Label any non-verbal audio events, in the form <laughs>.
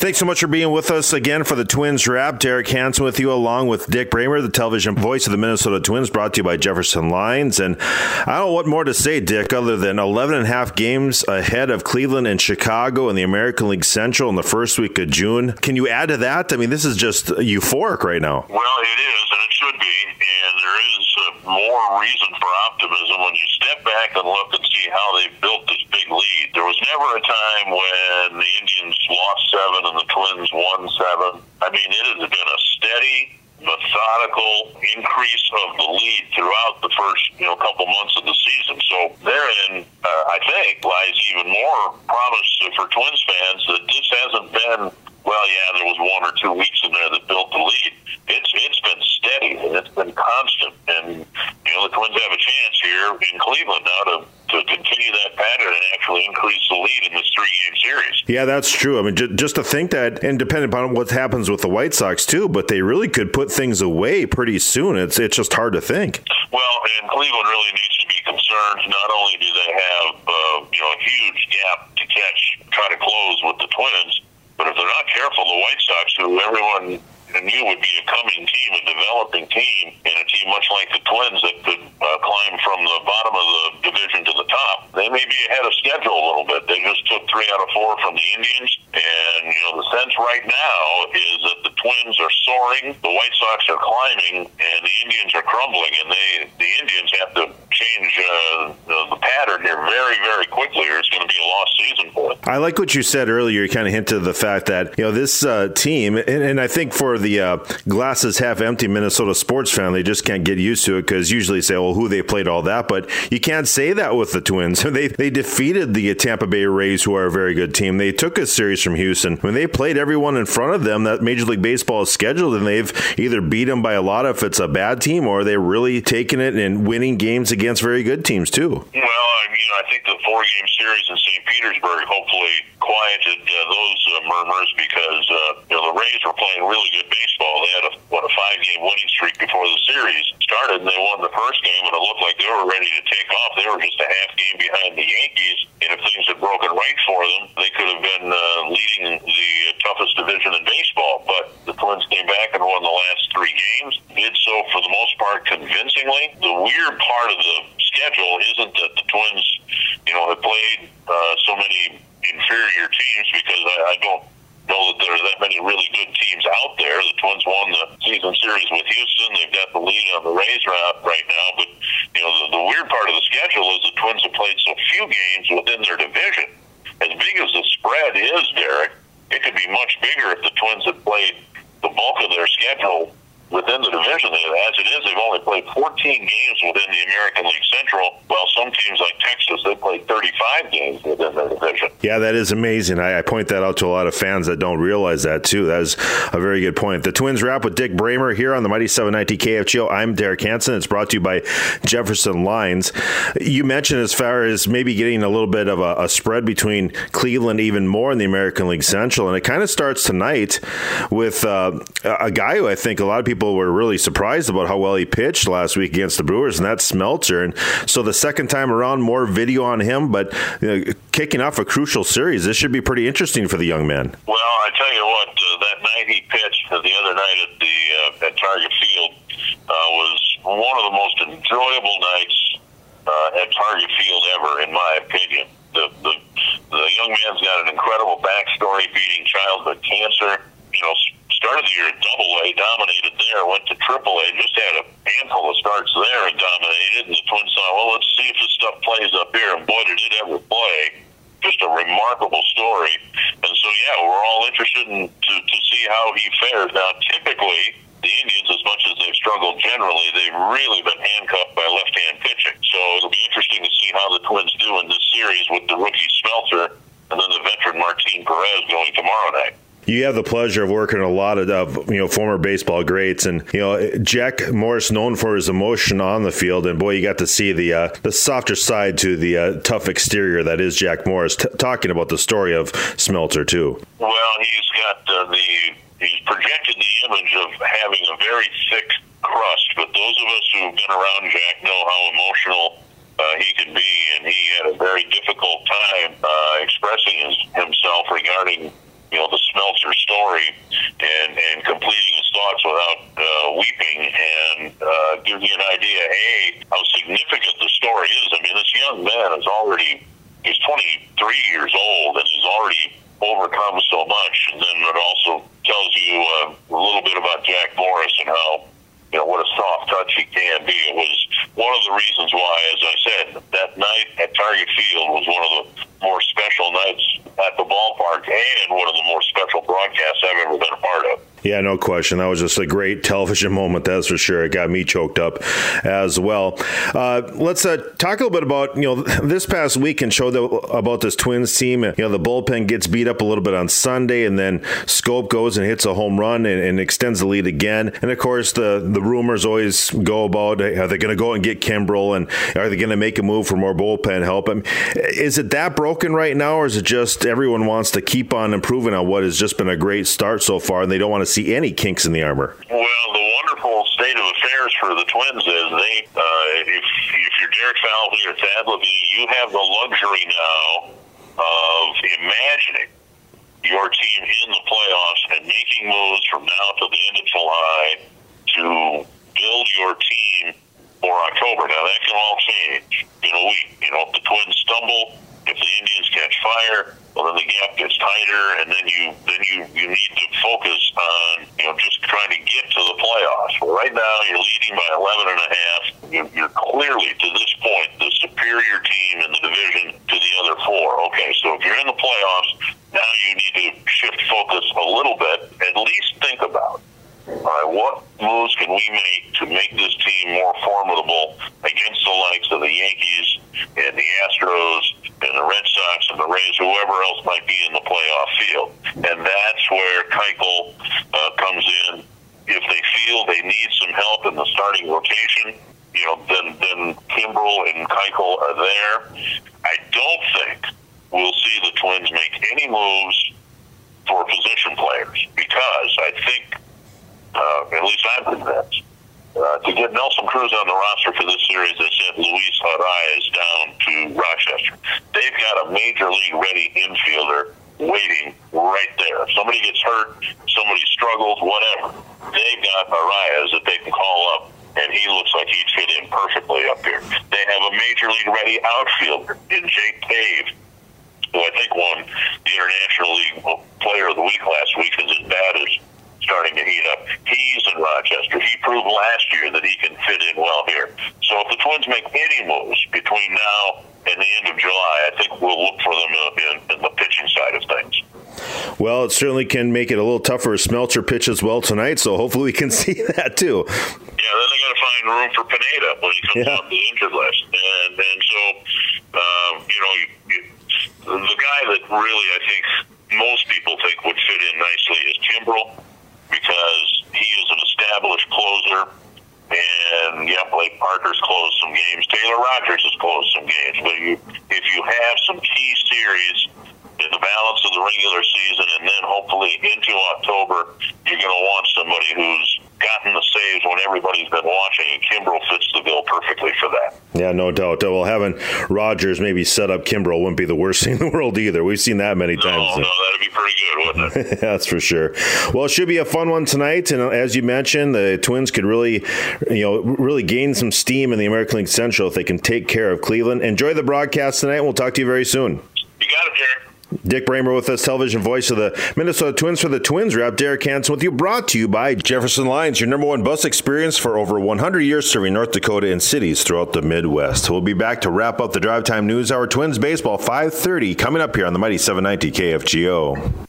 Thanks so much for being with us again for the Twins Wrap. Derek Hansen with you, along with Dick Bremer, the television voice of the Minnesota Twins, brought to you by Jefferson Lines. And I don't know what more to say, Dick, other than 11 and a half games ahead of Cleveland and Chicago in the American League Central in the first week of June. Can you add to that? I mean, this is just euphoric right now. Well, it is, and it should be. And there is more reason for optimism when you step back and look and see how they built this big lead. There was never a time when the Indians lost seven and the Twins won seven. I mean, it has been a steady, methodical increase of the lead throughout the first you know couple months of the season. So therein, uh, I think, lies even more promise for Twins fans that this hasn't been. Well, yeah, there was one or two weeks in there that built the lead. It's it's been steady and it's been constant, and you know the Twins have a chance here in Cleveland now to to continue that pattern and actually increase the lead in this three game series. Yeah, that's true. I mean, just, just to think that, and depending upon what happens with the White Sox too, but they really could put things away pretty soon. It's it's just hard to think. Well, and Cleveland really needs to be concerned. Not only do they have uh, you know a huge gap to catch, try to close with the Twins, but if they're not careful, the White Sox, who everyone knew would be a coming team, a developing team, and a team much like the Twins that could uh, climb from the bottom of the division to the top. They may be ahead of schedule a little bit. They just took three out of four from the Indians, and you know the sense right now is that the Twins are soaring, the White Sox are climbing, and the Indians are crumbling. And they, the Indians have to change uh, the, the pattern here very, very quickly, or it's going to be a lost season for them. I like what you said earlier. You kind of hinted the fact that you know this uh, team, and, and I think for the uh, glasses half empty Minnesota sports fan, they just can't get used to it because usually say, "Well, who they played all that," but you can't say that with the Twins. <laughs> They they defeated the Tampa Bay Rays, who are a very good team. They took a series from Houston when they played everyone in front of them that Major League Baseball is scheduled, and they've either beat them by a lot if it's a bad team, or they're really taking it and winning games against very good teams too. Well, I mean, I think the four-game series in St. Petersburg hopefully quieted uh, those uh, murmurs because uh, you know the Rays were playing really good baseball. They had a what a five-game winning streak before the series started, and they won the first game, and it looked like they were ready to take off. They were just a half game behind the Yankees, and if things had broken right for them, they could have been uh, leading the toughest division in baseball. But the Twins came back and won the last three games. Did so for the most part convincingly. The weird part of the schedule isn't that the Twins, you know, have played uh, so many inferior teams because I, I don't know that there are that many really good teams out there. The Twins won the season series with Houston. They've got the lead on the Rays right now. But, you know, the, the weird part of the schedule is the Twins have played so few games within their division. As big as the spread is, Derek, it could be much bigger if the Twins had played the bulk of their schedule within the division. As it is, they've only played 14 games within the American League Central, while some teams like Texas, they played 35 games within their division. Yeah, that is amazing. I, I, point that out to a lot of fans that don't realize that, too. That is a very good point. The Twins wrap with Dick Bremer here on the Mighty 790 KFGO. I'm Derek Hansen. It's brought to you by Jefferson Lines. You mentioned as far as maybe getting a little bit of a, a spread between Cleveland even more in the American League Central, and it kind of starts tonight with uh, a guy who I think a lot of people were really surprised about how well he pitched last week against the Brewers, and that's Smeltzer. And so the second time around, more video on him, but you know, kicking off a crucial series. This should be pretty interesting for the young man. Well, I tell you what, uh, that night he pitched the other night at the uh, at Target Field uh, was one of the most enjoyable nights uh, at Target Field ever, in my opinion. The, the the young man's got an incredible backstory, beating childhood cancer. You know, started the year Double A, dominated there, went to Triple A, just had a handful of starts there and dominated. And the Twins thought, well, let's see if this stuff plays up here. And boy, did it ever play! Just a remarkable story. And so, yeah, we're all interested in to, to see how he fares. Now, typically, the Indians, as much as they've struggled generally, they've really been handcuffed by left-hand pitching. So it'll be interesting to see how the Twins do in this series with the rookie Smeltzer and then the veteran Martin Perez going tomorrow night you have the pleasure of working a lot of, of, you know former baseball greats, and you know Jack Morris known for his emotion on the field, and boy, you got to see the uh, the softer side to the uh, tough exterior that is Jack Morris. T- talking about the story of Smeltzer too. Well, he's got uh, the he's projected the image of having a very thick crust, but those of us who've been around Jack know how emotional uh, he can be, and he had a very difficult time uh, expressing his, himself regarding you know, the Smeltzer story and, and completing his thoughts without uh, weeping and uh, give you an idea, A, how significant the story is. I mean, this young man is already, he's 23 years old and he's already overcome so much. And then it also tells you uh, a little bit about Jack Morris and how you know, what a soft touch he can be. It was one of the reasons why, as I said, that night at Target Field was one of the more special nights at the ballpark and one of the more special broadcasts I've ever been a part of. Yeah, no question. That was just a great television <laughs> moment, that's for sure. It got me choked up as well. Uh, let's uh, talk a little bit about you know <laughs> this past week and show the, about this Twins team. You know, the bullpen gets beat up a little bit on Sunday, and then Schoop goes and hits a home run and, and extends the lead again. And of course, the the rumors always go about are they going to go and get Kimbrel and are they going to make a move for more bullpen help? I mean, is it that broken right now, or is it just everyone wants to keep on improving on what has just been a great start so far, and they don't want to see any kinks in the armor. Well, the wonderful state of affairs for the Twins is they, uh, if if you're Derek Falvey or Thad Levine, you have the luxury now of imagining your team in the playoffs and making moves from now to the end of July to build your team for October. Now that can all change in a week. You know, if the Twins stumble, if the Indians catch fire, well then the gap gets tighter, and then you then you you need to focus on you know just trying to get to the playoffs. Well, right now you're leading by 11 and a half. You're clearly to this point the superior team in the division to the other four. Okay, so if you're in the playoffs, now you need to shift focus a little bit. At least think about all right, what moves can we make this team more formidable against the likes of the Yankees and the Astros and the Red Sox and the Rays, whoever else might be in the playoff field? And that's where Keuchel uh, comes in. If they feel they need some help in the starting rotation, you know, then then Kimbrel and Keuchel are there. I don't think we'll see the Twins make any moves for position players because I think uh, at least I'm convinced. Uh, to get Nelson Cruz on the roster for this series, they sent Luis Arraez down to Rochester. They've got a major league ready infielder waiting right there. If somebody gets hurt, somebody struggles, whatever, they've got Arraez that they can call up, and he looks like he'd fit in perfectly up here. They have a major league ready outfielder in Jake Cave, who I think won the International League Player of the Week last week as his bat is starting to heat up. He's in Rochester. He proved last year that he can fit in well here. So if the Twins make any moves between now and the end of July, I think we'll look for them in, in the pitching side of things. Well, it certainly can make it a little tougher to Smeltzer pitch as well tonight, so hopefully we can <laughs> see that too. Yeah, then they got to find room for Pineda when he comes yeah. off the injured list, and and so um, you know you, the guy that really I think most people think would fit in nicely is Kimbrel because he is an established closer. And yeah, Blake Parker's closed some games. Taylor Rogers has closed some games. But you, if you have some key series in the balance of the regular season, and then hopefully into October, you're going to want somebody who's gotten the saves when everybody's been watching, and Kimbrel fits the bill perfectly for that. Yeah, no doubt. Well, having Rogers maybe set up Kimbrel wouldn't be the worst <laughs> thing in the world either. We've seen that many no, times. No, that'd be pretty good, wouldn't it? <laughs> That's for sure. Well, it should be a fun one tonight, and as you mentioned, the Twins could really, you know, really gain some steam in the American League Central if they can take care of Cleveland. Enjoy the broadcast tonight. We'll talk to you very soon. You got it, Derek. Dick Bremer with us, television voice of the Minnesota Twins for the Twins Wrap. Derek Hansen with you, brought to you by Jefferson Lines, your number one bus experience for over 100 years serving North Dakota and cities throughout the Midwest. We'll be back to wrap up the Drive Time News Hour Twins Baseball 530 coming up here on the Mighty 790 KFGO.